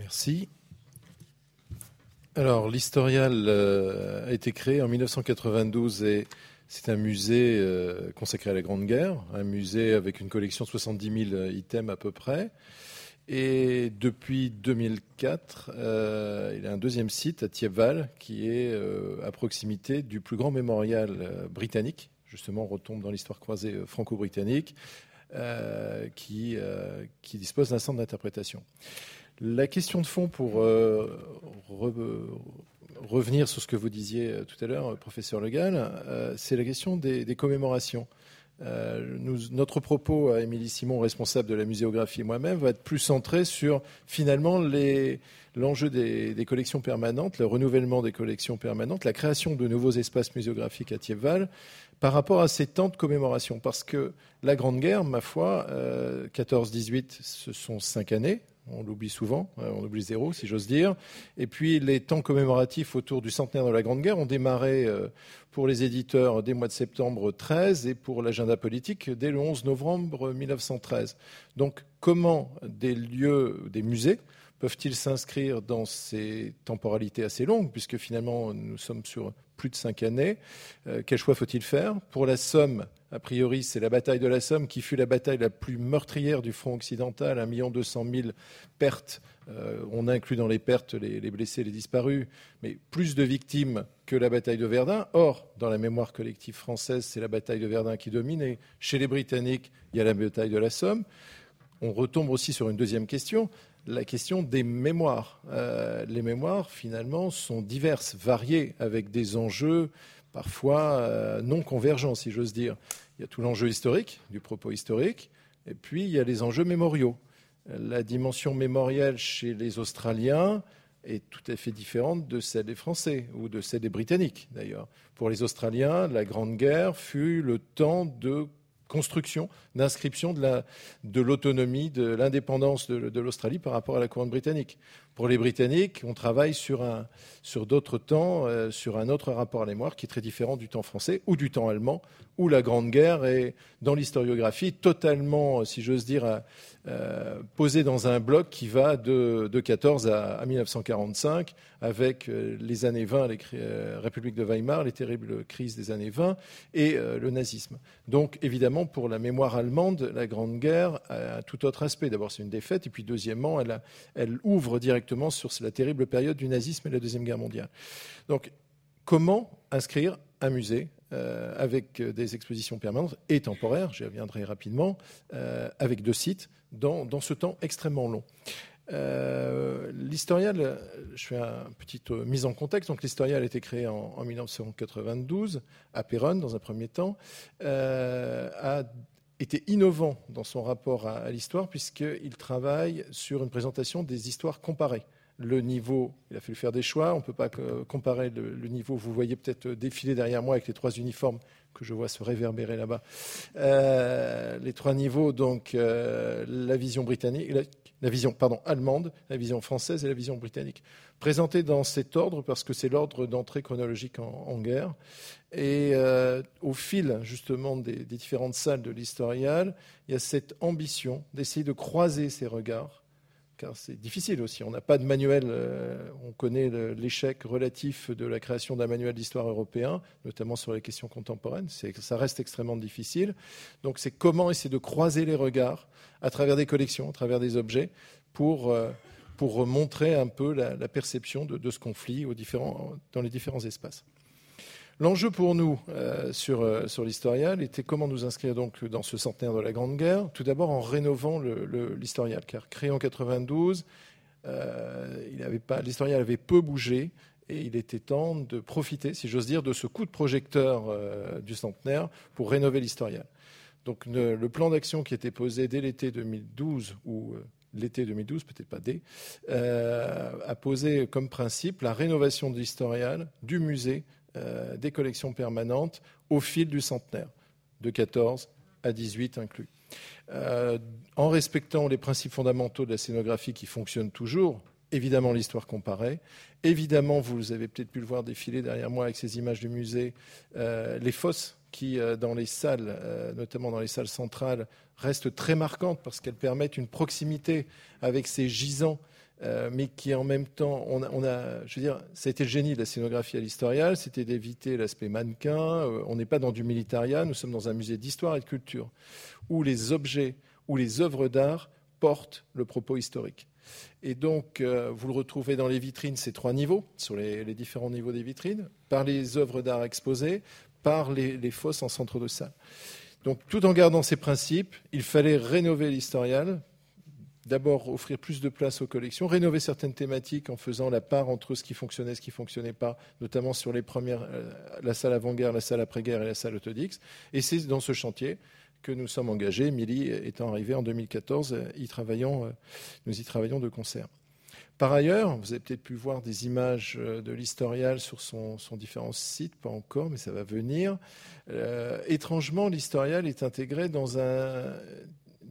Merci. Alors, l'Historial euh, a été créé en 1992 et c'est un musée euh, consacré à la Grande Guerre, un musée avec une collection de 70 000 items à peu près. Et depuis 2004, euh, il y a un deuxième site à Thiepval qui est à proximité du plus grand mémorial britannique. Justement, on retombe dans l'histoire croisée franco-britannique qui, qui dispose d'un centre d'interprétation. La question de fond pour euh, revenir sur ce que vous disiez euh, tout à l'heure, professeur Legal, euh, c'est la question des, commémorations. notre propos à Émilie Simon, responsable de la muséographie et moi-même, va être plus centré sur finalement l'enjeu des, collections permanentes, le renouvellement des collections permanentes, la création de nouveaux espaces muséographiques à Thiepval par rapport à ces temps de commémoration. Parce que la Grande Guerre, ma foi, 14-18, ce sont cinq années, on l'oublie souvent, euh, on oublie zéro si j'ose dire. Et puis les temps commémoratifs autour du centenaire de la Grande Guerre ont démarré euh, pour les éditeurs dès mois de septembre 13 et pour l'agenda politique dès le 11 novembre 1913. Donc comment des lieux, des musées peuvent-ils s'inscrire dans ces temporalités assez longues, puisque finalement nous sommes sur plus de cinq années euh, Quel choix faut-il faire? Pour la Somme, a priori, c'est la bataille de la Somme qui fut la bataille la plus meurtrière du front occidental, 1 200 000 pertes. Euh, on inclut dans les pertes les, les, blessés, les disparus, mais plus de victimes que la bataille de Verdun. Or, dans la mémoire collective française, c'est la bataille de Verdun qui domine, et chez les Britanniques, il y a la bataille de la Somme. On retombe aussi sur une deuxième question la question des mémoires. Euh, les mémoires, finalement, sont diverses, variées, avec des enjeux parfois euh, non convergents, si j'ose dire. Il y a tout l'enjeu historique, du propos historique, et puis il y a les enjeux mémoriaux. La dimension mémorielle chez les Australiens est tout à fait différente de celle des Français ou de celle des Britanniques, d'ailleurs. Pour les Australiens, la Grande Guerre fut le temps de construction, d'inscription de l'autonomie, de l'indépendance de, l'Australie par rapport à la couronne britannique. Pour les Britanniques, on travaille sur, sur d'autres temps, euh, sur un autre rapport à la mémoire qui est très différent du temps français ou du temps allemand, où la Grande Guerre est, dans l'historiographie, totalement, si j'ose dire, euh, posée dans un bloc qui va de, de 14 à, 1945, avec euh, les années 20, la République de Weimar, les terribles crises des années 20 et le nazisme. Donc, évidemment, pour la mémoire allemande, la Grande Guerre a un tout autre aspect. D'abord, c'est une défaite, et puis deuxièmement, elle ouvre directement sur la terrible période du nazisme et la Deuxième Guerre mondiale. Donc, comment inscrire un musée euh, avec des expositions permanentes et temporaires, j'y reviendrai rapidement, euh, avec deux sites, dans, ce temps extrêmement long? Euh, l'historial, je fais une petite mise en contexte. Donc, l'historial a été créé en, en, 1992 à Péronne, dans un premier temps, a était innovant dans son rapport à, l'histoire puisqu'il travaille sur une présentation des histoires comparées. Le niveau, il a fallu faire des choix, on ne peut pas comparer le, niveau, vous voyez peut-être défiler derrière moi avec les trois uniformes que je vois se réverbérer là-bas. Euh, les trois niveaux, donc euh, la vision britannique, vision pardon, allemande, la vision française et la vision britannique. Présentés dans cet ordre parce que c'est l'ordre d'entrée chronologique en, guerre. Et euh, au fil justement des, des différentes salles de l'historial, il y a cette ambition d'essayer de croiser ces regards car c'est difficile aussi. On n'a pas de manuel, euh, on connaît l'échec relatif de la création d'un manuel d'histoire européen, notamment sur les questions contemporaines. Ça reste extrêmement difficile. Donc c'est comment essayer de croiser les regards à travers des collections, à travers des objets, pour, euh, pour montrer un peu la, perception de, ce conflit dans les différents espaces. L'enjeu pour nous euh, sur, euh, sur l'historial était comment nous inscrire donc dans ce centenaire de la Grande Guerre. Tout d'abord en rénovant l'historial, car créé en 92, euh, l'historial avait peu bougé et il était temps de profiter, si j'ose dire, de ce coup de projecteur du centenaire pour rénover l'historial. Donc le, plan d'action qui était posé dès l'été 2012 ou l'été 2012, peut-être pas dès, a posé comme principe la rénovation de l'historial, du musée, euh, des collections permanentes au fil du centenaire, de 14 à 18 inclus. Euh, en respectant les principes fondamentaux de la scénographie qui fonctionnent toujours, évidemment l'histoire comparée, évidemment, vous avez peut-être pu le voir défiler derrière moi avec ces images du musée, euh, les fosses qui, dans les salles, notamment dans les salles centrales, restent très marquantes parce qu'elles permettent une proximité avec ces gisants euh, mais qui en même temps, on a, je veux dire, ça a été le génie de la scénographie à l'historial, c'était d'éviter l'aspect mannequin. Euh, on n'est pas dans du militaria, nous sommes dans un musée d'histoire et de culture, où les objets, où les œuvres d'art portent le propos historique. Et donc, euh, vous le retrouvez dans les vitrines, ces trois niveaux, sur les, différents niveaux des vitrines, par les œuvres d'art exposées, par les, les, fosses en centre de salle. Donc, tout en gardant ces principes, il fallait rénover l'historial, d'abord offrir plus de place aux collections, rénover certaines thématiques en faisant la part entre ce qui fonctionnait et ce qui ne fonctionnait pas, notamment sur les premières, euh, la salle avant-guerre, la salle après-guerre et la salle autodix. Et c'est dans ce chantier que nous sommes engagés, Milly étant arrivé en 2014, y travaillons, euh, nous y travaillons de concert. Par ailleurs, vous avez peut-être pu voir des images euh, de l'historial sur son, différents sites, pas encore, mais ça va venir. étrangement, l'historial est intégré dans un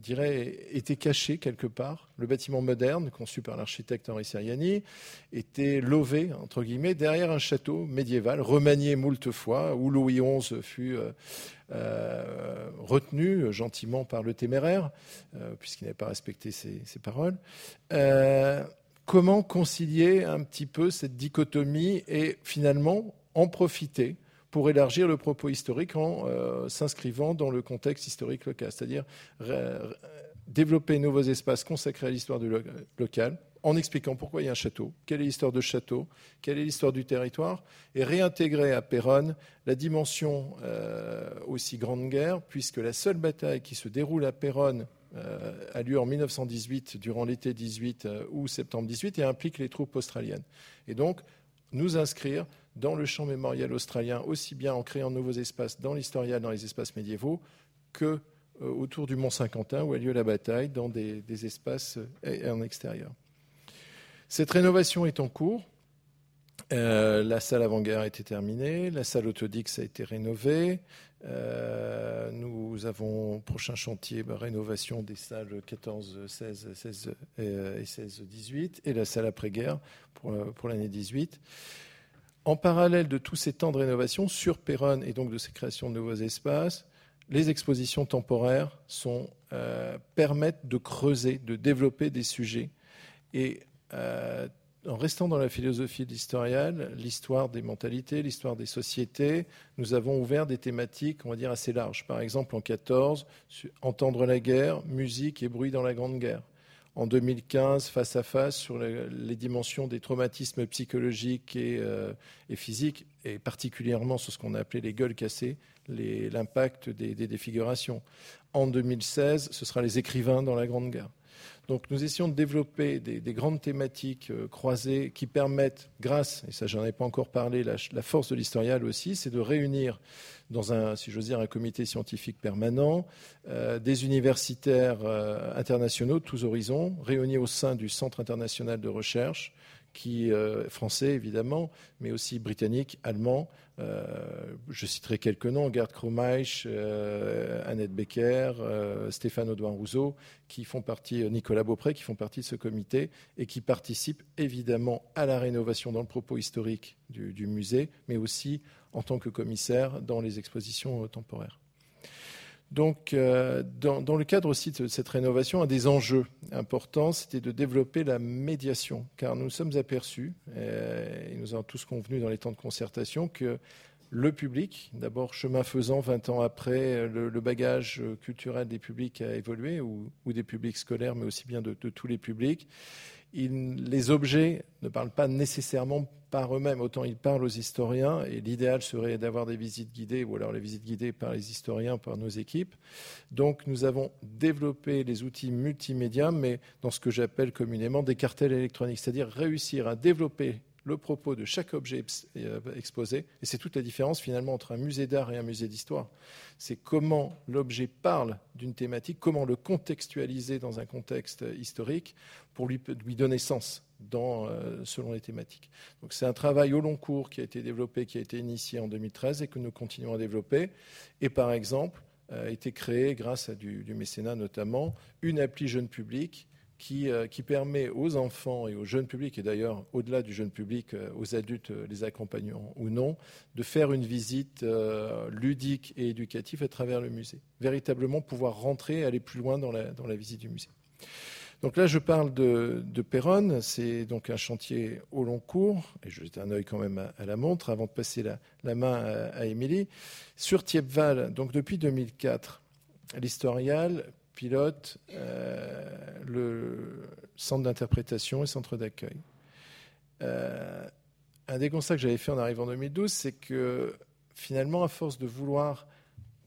dirais, était caché quelque part. Le bâtiment moderne, conçu par l'architecte Henri Seriani, était lové, entre guillemets, derrière un château médiéval, remanié moult fois, où Louis XI fut euh, euh, retenu gentiment par le téméraire, euh, puisqu'il n'avait pas respecté ses paroles. comment concilier un petit peu cette dichotomie et finalement en profiter pour élargir le propos historique en euh, s'inscrivant dans le contexte historique local, c'est-à-dire développer de nouveaux espaces consacrés à l'histoire du local, en expliquant pourquoi il y a un château, quelle est l'histoire de château, quelle est l'histoire du territoire, et réintégrer à Péronne la dimension euh, aussi grande guerre, puisque la seule bataille qui se déroule à Péronne euh, a lieu en 1918, durant l'été 18 ou septembre 18, et implique les troupes australiennes. Et donc, nous inscrire dans le champ mémorial australien, aussi bien en créant de nouveaux espaces dans l'historial, dans les espaces médiévaux, que euh, autour du Mont Saint-Quentin, où a lieu la bataille, dans des, espaces euh, en extérieur. Cette rénovation est en cours. Euh, la salle avant-guerre a été terminée, la salle autodix a été rénovée. nous avons prochain chantier bah, rénovation des salles 14, 16, 16 et 16, 18 et la salle après-guerre pour, pour l'année 18. En parallèle de tous ces temps de rénovation sur Péronne et donc de ces créations de nouveaux espaces, les expositions temporaires euh, permettent de creuser, de développer des sujets. Et euh, en restant dans la philosophie de l'historial, l'histoire des mentalités, l'histoire des sociétés, nous avons ouvert des thématiques, on va dire, assez larges. Par exemple, en 14, entendre la guerre, musique et bruit dans la Grande Guerre en 2015 face à face sur les, dimensions des traumatismes psychologiques euh, et, physiques, et particulièrement sur ce qu'on a appelé les gueules cassées, l'impact des, des, défigurations. En 2016, ce sera les écrivains dans la Grande Guerre. Donc nous essayons de développer des, grandes thématiques euh, croisées qui permettent, grâce, et ça j'en ai pas encore parlé, la, force de l'historial aussi, c'est de réunir dans un, si j'ose dire, un comité scientifique permanent, euh, des universitaires euh, internationaux de tous horizons, réunis au sein du Centre international de recherche, qui euh, français évidemment, mais aussi britannique, allemand. Euh, je citerai quelques noms Gerd Kromeich, euh, Annette Becker, Stéphane Audouin Rousseau, qui font partie, Nicolas Beaupré, qui font partie de ce comité et qui participent évidemment à la rénovation dans le propos historique du musée, mais aussi en tant que commissaire dans les expositions temporaires. Donc, euh, dans, le cadre aussi de cette rénovation, un des enjeux importants, c'était de développer la médiation, car nous sommes aperçus, et nous avons tous convenu dans les temps de concertation, que le public, d'abord chemin faisant, 20 ans après, le, bagage culturel des publics a évolué, ou, des publics scolaires, mais aussi bien de, de tous les publics les objets ne parlent pas nécessairement par eux-mêmes, autant ils parlent aux historiens, et l'idéal serait d'avoir des visites guidées, ou alors les visites guidées par les historiens, par nos équipes. Donc nous avons développé les outils multimédia, mais dans ce que j'appelle communément des cartels électroniques, c'est-à-dire réussir à développer le propos de chaque objet euh, exposé. Et c'est toute la différence finalement entre un musée d'art et un musée d'histoire. C'est comment l'objet parle d'une thématique, comment le contextualiser dans un contexte historique pour lui, donner sens euh, selon les thématiques. Donc c'est un travail au long cours qui a été développé, qui a été initié en 2013 et que nous continuons à développer. Et par exemple, a été créé grâce à du, du mécénat notamment une appli jeune public euh, qui, permet aux enfants et aux jeunes publics, et d'ailleurs au-delà du jeune public, euh, aux adultes, euh, les accompagnants ou non, de faire une visite ludique et éducative à travers le musée. Véritablement pouvoir rentrer, aller plus loin dans la, visite du musée. Donc là, je parle de, de Péronne. C'est donc un chantier au long cours. Et je jette un œil quand même à, la montre avant de passer la, main à, Émilie. Sur Thiepval, donc depuis 2004, l'historial pilote euh, le centre d'interprétation et centre d'accueil. Euh, un des constats que j'avais fait en arrivant en 2012, c'est que finalement, à force de vouloir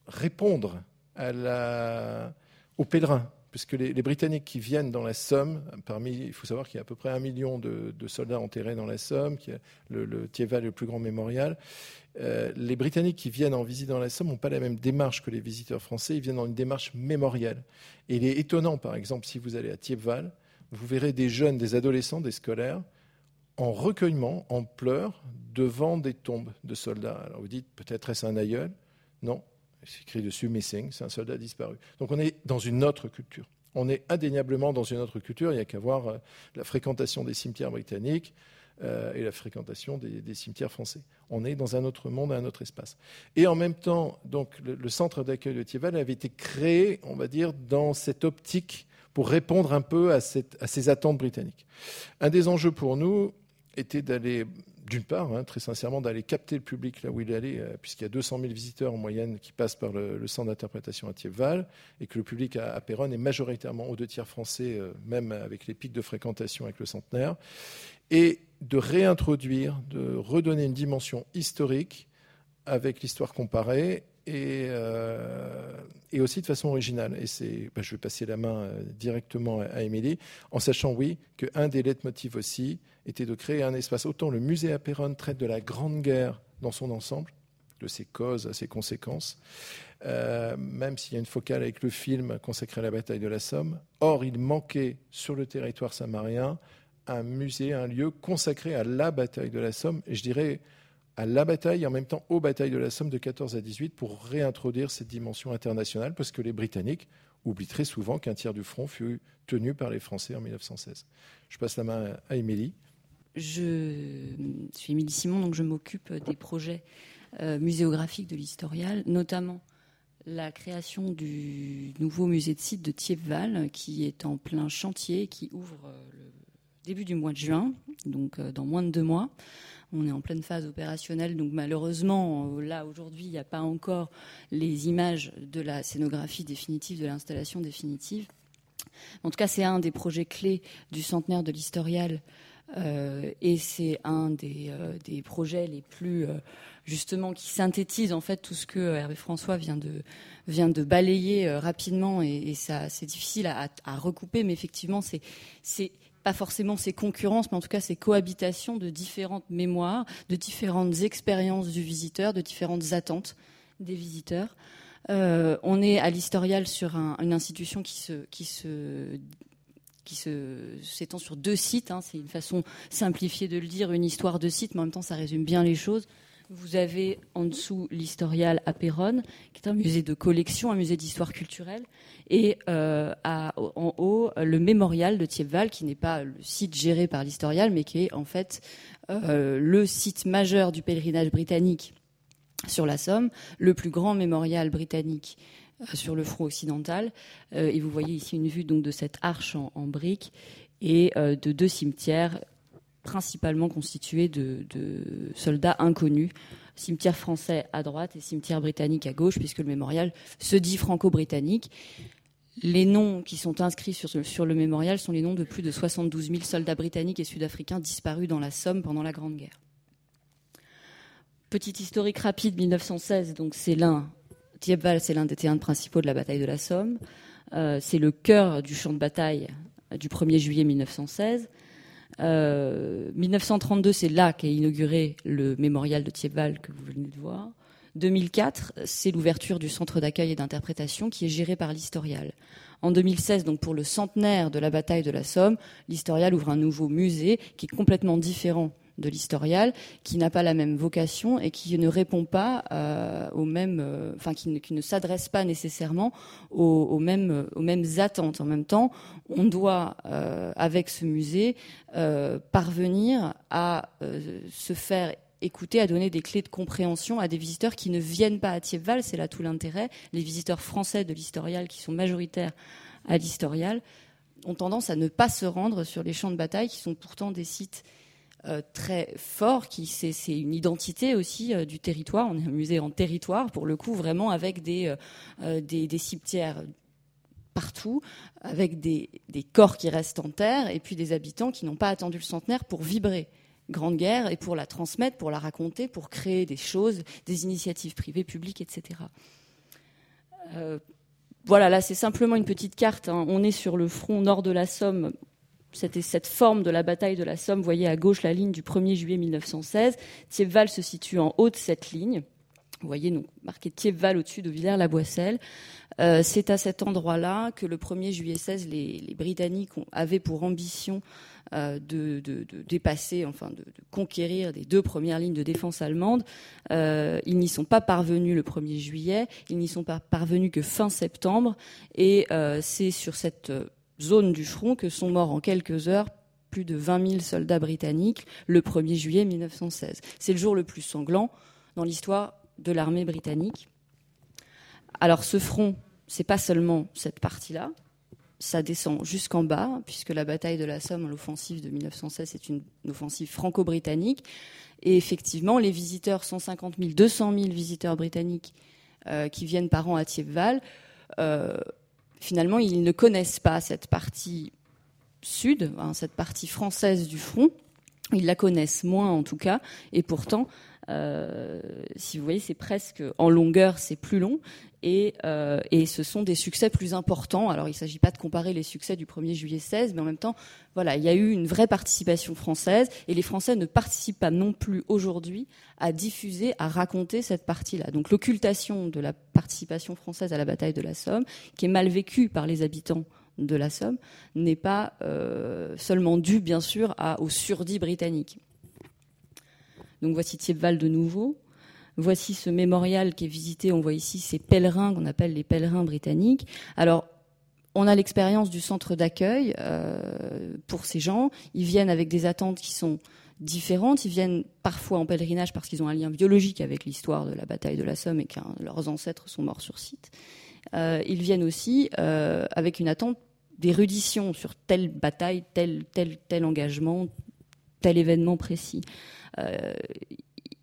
répondre aux pèlerins, puisque les, Britanniques qui viennent dans la Somme, parmi, il faut savoir qu'il y a à peu près un million de, soldats enterrés dans la Somme, qui le, le est le plus grand mémorial. Euh, les Britanniques qui viennent en visite dans la Somme n'ont pas la même démarche que les visiteurs français, ils viennent dans une démarche mémorielle. Et il est étonnant, par exemple, si vous allez à Thiepval, vous verrez des jeunes, des adolescents, des scolaires, en recueillement, en pleurs, devant des tombes de soldats. Alors vous dites, peut-être est-ce un aïeul? Non, écrit dessus missing, c'est un soldat disparu. Donc on est dans une autre culture. On est indéniablement dans une autre culture. Il n'y a qu'à voir euh, la fréquentation des cimetières britanniques euh, et la fréquentation des, cimetières français. On est dans un autre monde, un autre espace. Et en même temps, donc, le, centre d'accueil de Thiéval avait été créé, on va dire, dans cette optique pour répondre un peu à ces attentes britanniques. Un des enjeux pour nous était d'aller d'une part, hein, très sincèrement, d'aller capter le public là où il est allé, euh, puisqu'il y a 200 000 visiteurs en moyenne qui passent par le, centre d'interprétation à Thiepval, et que le public à, Péronne est majoritairement aux deux tiers français, euh, même avec les pics de fréquentation avec le centenaire, et de réintroduire, de redonner une dimension historique avec l'histoire comparée et, euh, et, aussi de façon originale. Et c'est, bah, je vais passer la main directement à, Émilie, en sachant, oui, qu'un des leitmotivs aussi, était de créer un espace. Autant le musée à Péronne traite de la Grande Guerre dans son ensemble, de ses causes, ses conséquences, euh, même s'il y a une focale avec le film consacré à la bataille de la Somme. Or, il manquait sur le territoire samarien un musée, un lieu consacré à la bataille de la Somme, et je dirais à la bataille et en même temps aux batailles de la Somme de 14 à 18 pour réintroduire cette dimension internationale, parce que les Britanniques oublient très souvent qu'un tiers du front fut tenu par les Français en 1916. Je passe la main à Émilie. Je suis Émilie Simon, donc je m'occupe des projets euh, muséographiques de l'historial, notamment la création du nouveau musée de site de Thiepval, qui est en plein chantier, qui ouvre euh, le début du mois de juin, donc euh, dans moins de deux mois. On est en pleine phase opérationnelle, donc malheureusement, là aujourd'hui, il n'y a pas encore les images de la scénographie définitive, de l'installation définitive. En tout cas, c'est un des projets clés du centenaire de l'historial euh, et c'est un des, euh, projets les plus euh, justement qui synthétise en fait tout ce que Hervé François vient de balayer rapidement et, ça c'est difficile à, recouper mais effectivement c'est pas forcément ces concurrences, mais en tout cas ces cohabitations de différentes mémoires, de différentes expériences du visiteur, de différentes attentes des visiteurs. Euh, on est à l'historial sur un, une institution qui se, qui se qui s'étend sur deux sites. Hein. c'est une façon simplifiée de le dire, une histoire de site, mais en même temps, ça résume bien les choses. Vous avez en dessous l'historial à Péronne, qui est un musée de collection, un musée d'histoire culturelle, et euh, en haut le mémorial de Thiepval, qui n'est pas le site géré par l'historial, mais qui est en fait euh, le site majeur du pèlerinage britannique sur la Somme, le plus grand mémorial britannique euh, sur le front occidental. Et vous voyez ici une vue donc de cette arche en, briques et de deux cimetières principalement constitués de, soldats inconnus. Cimetière français à droite et cimetière britannique à gauche, puisque le mémorial se dit franco-britannique. Les noms qui sont inscrits sur, le mémorial sont les noms de plus de 72 000 soldats britanniques et sud-africains disparus dans la Somme pendant la Grande Guerre. Petite historique rapide, 1916, donc c'est l'un c'est l'un des théâtres principaux de la bataille de la Somme. Euh, c'est le cœur du champ de bataille du 1er juillet 1916. 1932, euh, c'est là qu'est inauguré le mémorial de Thiepval que vous venez de voir. 2004, c'est l'ouverture du centre d'accueil et d'interprétation qui est géré par l'Historial. En 2016, donc pour le centenaire de la bataille de la Somme, l'Historial ouvre un nouveau musée qui est complètement différent de l'historial, qui n'a pas la même vocation et qui ne répond pas euh, aux mêmes, euh, enfin qui ne, s'adresse pas nécessairement aux, mêmes, aux mêmes attentes. En même temps, on doit, euh, avec ce musée, parvenir à se faire écouter, à donner des clés de compréhension à des visiteurs qui ne viennent pas à Thiepval. C'est là tout l'intérêt. Les visiteurs français de l'historial, qui sont majoritaires à l'historial, ont tendance à ne pas se rendre sur les champs de bataille, qui sont pourtant des sites euh, très forts, qui c'est une identité aussi du territoire. On est un musée en territoire, pour le coup, vraiment avec des, des, des, cimetières partout, avec des, des, corps qui restent en terre, et puis des habitants qui n'ont pas attendu le centenaire pour vibrer. Grande Guerre et pour la transmettre, pour la raconter, pour créer des choses, des initiatives privées, publiques, etc. Euh, voilà, là c'est simplement une petite carte. Hein. On est sur le front nord de la Somme. C'était cette forme de la bataille de la Somme. Vous voyez à gauche la ligne du 1er juillet 1916. Thiepval se situe en haut de cette ligne. Vous voyez donc marqué Thiepval au-dessus de Villers-la-Boisselle. Euh, c'est à cet endroit-là que le 1er juillet 16, les, Britanniques avaient pour ambition euh, de, dépasser, enfin de, conquérir les deux premières lignes de défense allemandes. Euh, ils n'y sont pas parvenus le 1er juillet, ils n'y sont pas parvenus que fin septembre, et c'est sur cette zone du front que sont morts en quelques heures plus de 20 000 soldats britanniques le 1er juillet 1916. C'est le jour le plus sanglant dans l'histoire de l'armée britannique. Alors ce front, c'est pas seulement cette partie-là, ça descend jusqu'en bas, puisque la bataille de la Somme, l'offensive de 1916, c'est une, offensive franco-britannique. Et effectivement, les visiteurs, 150 000, 200 000 visiteurs britanniques euh, qui viennent par an à Thiepval, euh, finalement, ils ne connaissent pas cette partie sud, hein, cette partie française du front. Ils la connaissent moins en tout cas, et pourtant, si vous voyez, c'est presque en longueur, c'est plus long. Et, euh, ce sont des succès plus importants. Alors, il ne s'agit pas de comparer les succès du 1er juillet 16, mais en même temps, voilà, il y a eu une vraie participation française, et les Français ne participent pas non plus aujourd'hui à diffuser, à raconter cette partie-là. Donc, l'occultation de la participation française à la bataille de la Somme, qui est mal vécue par les habitants de la Somme, n'est pas euh, seulement due, bien sûr, à, au surdit britannique. Donc voici Thiepval de nouveau. Voici ce mémorial qui est visité. On voit ici ces pèlerins qu'on appelle les pèlerins britanniques. Alors, on a l'expérience du centre d'accueil euh, pour ces gens. Ils viennent avec des attentes qui sont différentes. Ils viennent parfois en pèlerinage parce qu'ils ont un lien biologique avec l'histoire de la bataille de la Somme et que leurs ancêtres sont morts sur site. Euh, ils viennent aussi euh, avec une attente d'érudition sur telle bataille, tel, tel, tel engagement, tel événement précis. Euh,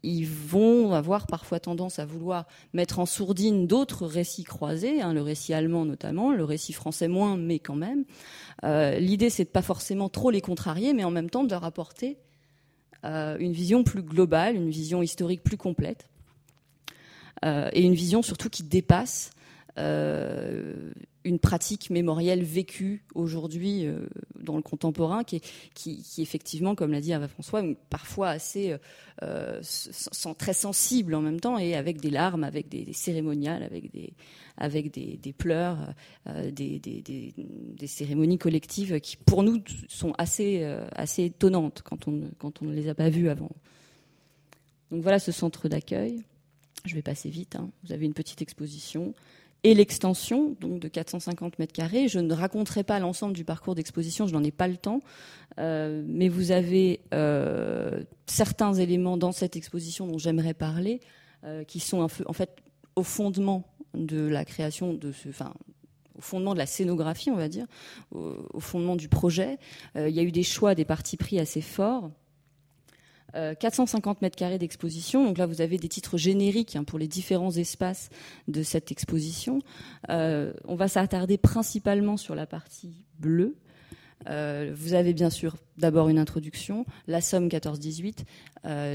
ils vont avoir parfois tendance à vouloir mettre en sourdine d'autres récits croisés, hein, le récit allemand notamment, le récit français moins, mais quand même. Euh, l'idée, c'est de pas forcément trop les contrarier, mais en même temps de leur apporter euh, une vision plus globale, une vision historique plus complète, et une vision surtout qui dépasse une pratique mémorielle vécue aujourd'hui euh, dans le contemporain, qui est, qui, effectivement, comme l'a dit Ava François, parfois assez euh, très sensible en même temps, et avec des larmes, avec des, cérémoniales, avec des, avec des, pleurs, des, des, cérémonies collectives qui, pour nous, sont assez, assez étonnantes quand on, quand on ne les a pas vues avant. Donc voilà ce centre d'accueil. Je vais passer vite. Hein. Vous avez une petite exposition et l'extension, donc de 450 mètres carrés. Je ne raconterai pas l'ensemble du parcours d'exposition, je n'en ai pas le temps, euh, mais vous avez euh, certains éléments dans cette exposition dont j'aimerais parler, euh, qui sont en fait au fondement de la création de ce, enfin, au fondement de la scénographie, on va dire, au, fondement du projet. il y a eu des choix, des partis pris assez forts. 450 euh, mètres carrés d'exposition. Donc là, vous avez des titres génériques hein, pour les différents espaces de cette exposition. Euh, on va s'attarder principalement sur la partie bleue. Euh, vous avez bien sûr d'abord une introduction, la Somme 14-18,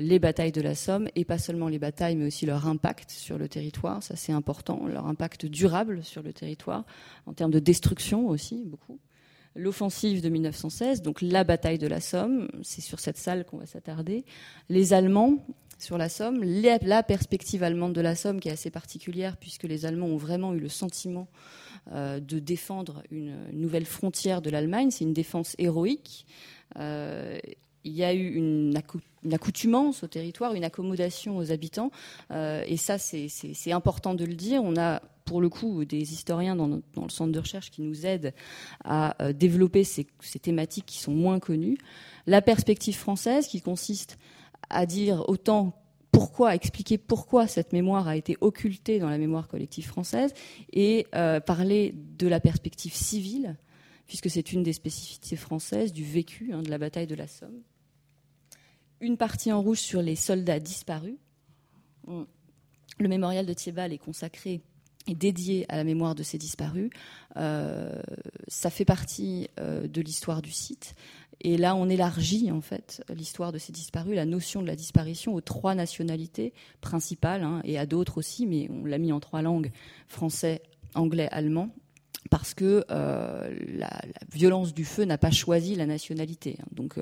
les batailles de la Somme, et pas seulement les batailles, mais aussi leur impact sur le territoire, ça c'est important, leur impact durable sur le territoire, en termes de destruction aussi, beaucoup l'offensive de 1916, donc la bataille de la Somme, c'est sur cette salle qu'on va s'attarder, les Allemands sur la Somme, la perspective allemande de la Somme qui est assez particulière puisque les Allemands ont vraiment eu le sentiment euh, de défendre une, nouvelle frontière de l'Allemagne, c'est une défense héroïque. Euh, il y a eu une, accoutumance au territoire, une accommodation aux habitants, euh, et ça c'est important de le dire. On a pour le coup des historiens dans, le centre de recherche qui nous aident à euh, développer ces, thématiques qui sont moins connues. La perspective française qui consiste à dire autant pourquoi, expliquer pourquoi cette mémoire a été occultée dans la mémoire collective française et euh, parler de la perspective civile puisque c'est une des spécificités françaises du vécu hein, de la bataille de la Somme. Une partie en rouge sur les soldats disparus. Le mémorial de Thiéval est consacré dédié à la mémoire de ces disparus. Euh, ça fait partie euh, de l'histoire du site. Et là, on élargit en fait l'histoire de ces disparus, la notion de la disparition aux trois nationalités principales hein, et à d'autres aussi, mais on l'a mis en trois langues français, anglais, allemand parce que euh, la, violence du feu n'a pas choisi la nationalité. Hein. Donc,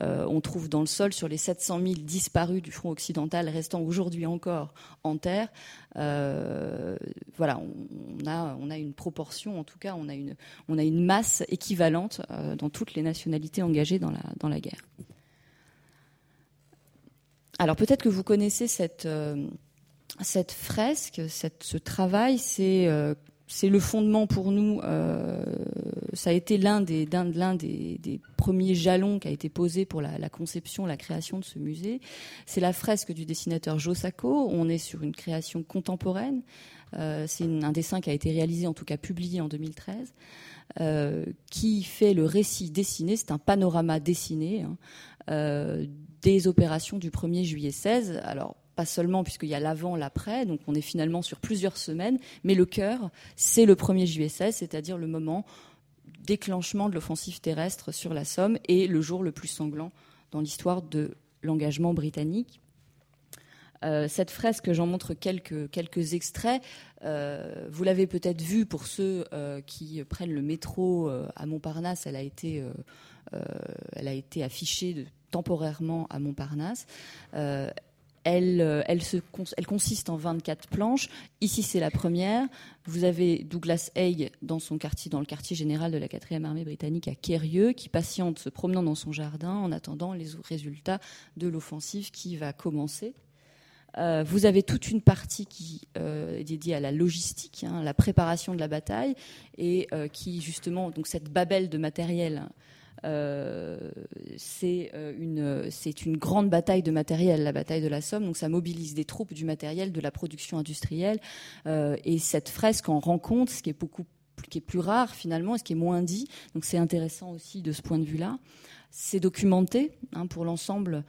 euh, on trouve dans le sol, sur les 700 000 disparus du front occidental restant aujourd'hui encore en terre, euh, voilà, on, a, une proportion, en tout cas, on a une, masse équivalente dans toutes les nationalités engagées dans la, guerre. Alors, peut-être que vous connaissez cette fresque, ce travail, c'est c'est le fondement pour nous. Euh, ça a été l'un des, premiers jalons qui a été posé pour la, conception, la création de ce musée. C'est la fresque du dessinateur Jo Sacco. On est sur une création contemporaine. Euh, c'est un dessin qui a été réalisé, en tout cas publié en 2013, euh, qui fait le récit dessiné. C'est un panorama dessiné hein, des opérations du 1er juillet 16. Alors pas seulement puisqu'il y a l'avant, l'après, donc on est finalement sur plusieurs semaines, mais le cœur, c'est le 1er juillet 16, c'est-à-dire le moment déclenchement de l'offensive terrestre sur la Somme et le jour le plus sanglant dans l'histoire de l'engagement britannique. Euh, cette fresque, j'en montre quelques, quelques extraits. Euh, vous l'avez peut-être vu pour ceux euh, qui prennent le métro à Montparnasse. Elle a été, elle a été affichée temporairement à Montparnasse. Euh, elle, consiste en 24 planches. Ici, c'est la première. Vous avez Douglas Haig dans son quartier, dans le quartier général de la 4e armée britannique à Kérieux, qui patiente se promenant dans son jardin en attendant les résultats de l'offensive qui va commencer. Euh, vous avez toute une partie qui euh, est dédiée à la logistique, hein, la préparation de la bataille, et qui justement, donc cette babelle de matériel euh, c'est une, grande bataille de matériel, la bataille de la Somme. Donc ça mobilise des troupes, du matériel, de la production industrielle. Euh, et cette fresque en rend compte, ce qui est beaucoup qui est plus rare finalement, ce qui est moins dit. Donc c'est intéressant aussi de ce point de vue-là. C'est documenté hein, pour l'ensemble,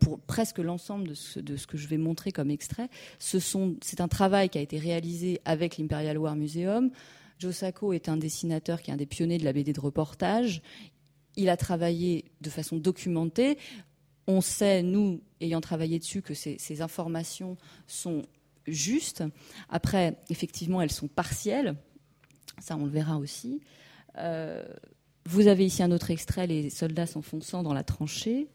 pour presque l'ensemble de de ce, que je vais montrer comme extrait. C'est un travail qui a été réalisé avec l'Imperial War Museum. Joe Sacco est un dessinateur qui est un des pionniers de la BD de reportage il a travaillé de façon documentée. On sait, nous, ayant travaillé dessus, que ces, informations sont justes. Après, effectivement, elles sont partielles. Ça, on le verra aussi. Euh, vous avez ici un autre extrait, les soldats s'enfonçant dans la tranchée.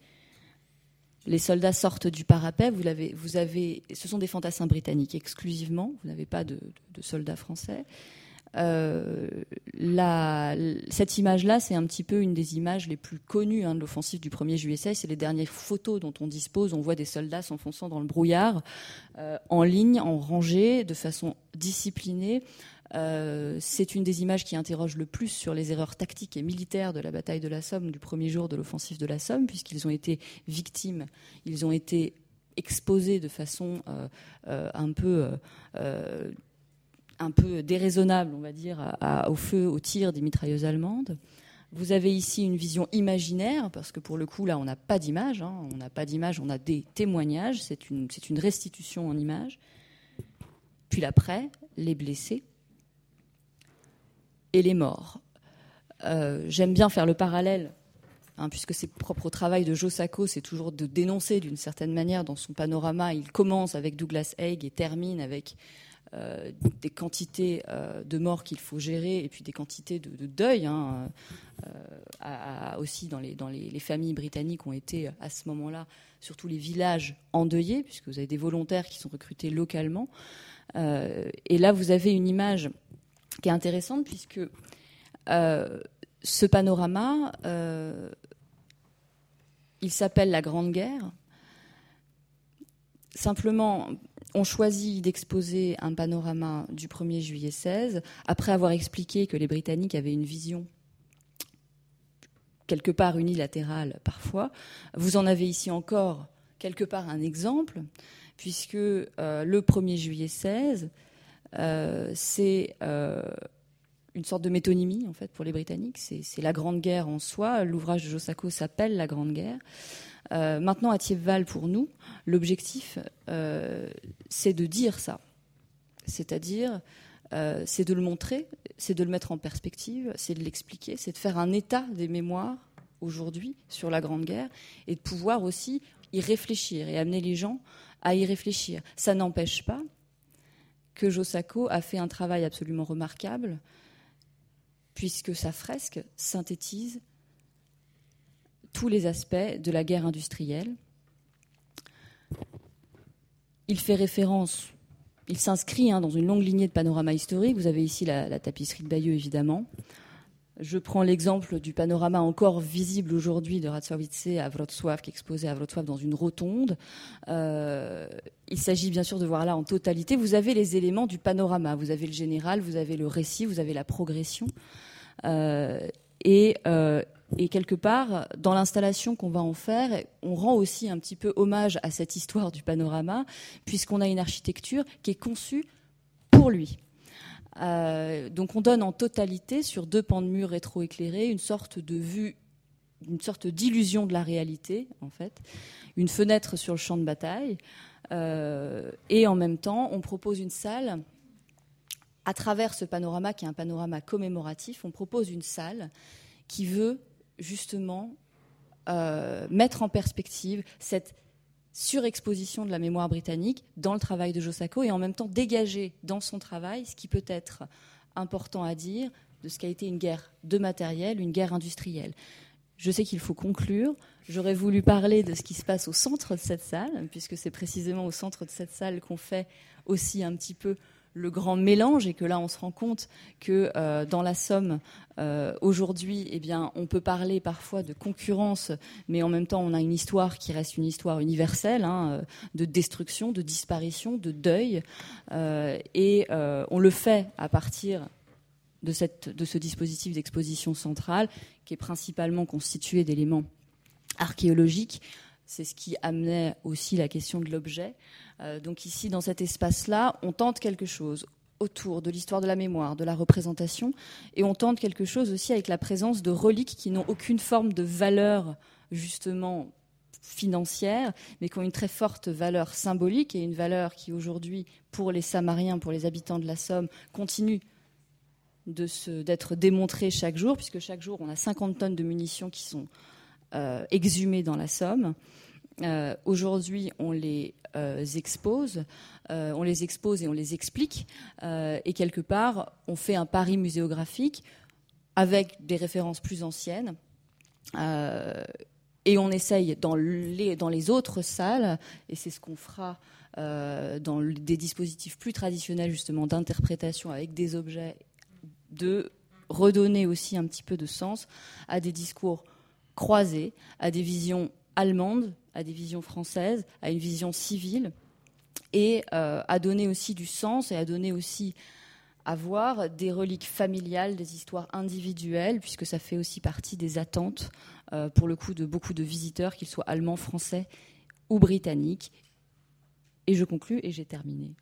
Les soldats sortent du parapet. Vous avez, vous avez, ce sont des fantassins britanniques exclusivement. Vous n'avez pas de soldats français. Euh, cette image-là, c'est un petit peu une des images les plus connues hein, de l'offensive du 1er juillet 16. C'est les dernières photos dont on dispose. On voit des soldats s'enfonçant dans le brouillard, euh, en ligne, en rangée, de façon disciplinée. Euh, c'est une des images qui interroge le plus sur les erreurs tactiques et militaires de la bataille de la Somme, du premier jour de l'offensive de la Somme, puisqu'ils ont été victimes, ils ont été exposés de façon un peu un peu déraisonnable, on va dire, au feu, au tir des mitrailleuses allemandes. Vous avez ici une vision imaginaire, parce que pour le coup, là, on n'a pas d'image. Hein. on n'a pas d'image, on a des témoignages. C'est une, une, restitution en image. Puis l'après, les blessés et les morts. Euh, j'aime bien faire le parallèle, hein, puisque c'est propre au travail de Josako, c'est toujours de dénoncer d'une certaine manière dans son panorama. Il commence avec Douglas Haig et termine avec euh, des quantités euh, de morts qu'il faut gérer et puis des quantités de, deuil. Hein, euh, aussi dans, les, dans les, familles britanniques ont été à ce moment-là, surtout les villages endeuillés, puisque vous avez des volontaires qui sont recrutés localement. et là, vous avez une image qui est intéressante puisque ce panorama, il s'appelle la Grande Guerre. Simplement, on choisit d'exposer un panorama du 1er juillet 16, après avoir expliqué que les Britanniques avaient une vision quelque part unilatérale parfois. Vous en avez ici encore quelque part un exemple, puisque euh, le 1er juillet 16, euh, c'est euh, une sorte de métonymie en fait pour les Britanniques. C'est la Grande Guerre en soi. L'ouvrage de Josako s'appelle La Grande Guerre. Euh, maintenant, à Thiepval, pour nous, l'objectif, euh, c'est de dire ça. C'est-à-dire, euh, c'est de le montrer, c'est de le mettre en perspective, c'est de l'expliquer, c'est de faire un état des mémoires aujourd'hui sur la Grande Guerre et de pouvoir aussi y réfléchir et amener les gens à y réfléchir. Ça n'empêche pas que Josako a fait un travail absolument remarquable puisque sa fresque synthétise tous les aspects de la guerre industrielle. Il fait référence, il s'inscrit hein, dans une longue lignée de panorama historique. Vous avez ici la, tapisserie de Bayeux, évidemment. Je prends l'exemple du panorama encore visible aujourd'hui de Ratsowitz à Wrocław, qui est exposé à Wrocław dans une rotonde. Euh, il s'agit bien sûr de voir là en totalité. Vous avez les éléments du panorama. Vous avez le général, vous avez le récit, vous avez la progression. Euh, et, euh, et, quelque part, dans l'installation qu'on va en faire, on rend aussi un petit peu hommage à cette histoire du panorama, puisqu'on a une architecture qui est conçue pour lui. Euh, donc on donne en totalité sur deux pans de mur rétroéclairés une sorte de vue, une sorte d'illusion de la réalité en fait, une fenêtre sur le champ de bataille, euh, et en même temps on propose une salle. À travers ce panorama, qui est un panorama commémoratif, on propose une salle qui veut justement euh, mettre en perspective cette surexposition de la mémoire britannique dans le travail de Josako et en même temps dégager dans son travail ce qui peut être important à dire de ce qu'a été une guerre de matériel, une guerre industrielle. Je sais qu'il faut conclure. J'aurais voulu parler de ce qui se passe au centre de cette salle, puisque c'est précisément au centre de cette salle qu'on fait aussi un petit peu le grand mélange et que là on se rend compte que euh, dans la Somme euh, aujourd'hui eh bien on peut parler parfois de concurrence mais en même temps on a une histoire qui reste une histoire universelle hein, euh, de destruction de disparition de deuil. Et on le fait à partir de, ce dispositif d'exposition centrale qui est principalement constitué d'éléments archéologiques c'est ce qui amenait aussi la question de l'objet. Euh, donc ici, dans cet espace-là, on tente quelque chose autour de l'histoire de la mémoire, de la représentation, et on tente quelque chose aussi avec la présence de reliques qui n'ont aucune forme de valeur justement financière, mais qui ont une très forte valeur symbolique et une valeur qui aujourd'hui, pour les Samariens, pour les habitants de la Somme, continue d'être démontrée chaque jour, puisque chaque jour on a 50 tonnes de munitions qui sont euh, exhumées dans la Somme. Euh, aujourd'hui, on les euh, expose, on les expose et on les explique, et quelque part, on fait un pari muséographique avec des références plus anciennes. et on essaye dans les, dans les autres salles, et c'est ce qu'on fera dans des dispositifs plus traditionnels justement d'interprétation avec des objets, de redonner aussi un petit peu de sens à des discours croisés, à des visions allemandes, à des visions françaises, à une vision civile, et euh, à donner aussi du sens et à donner aussi à voir des reliques familiales, des histoires individuelles, puisque ça fait aussi partie des attentes, euh, pour le coup, de beaucoup de visiteurs, qu'ils soient allemands, français ou britanniques. Et je conclus et j'ai terminé.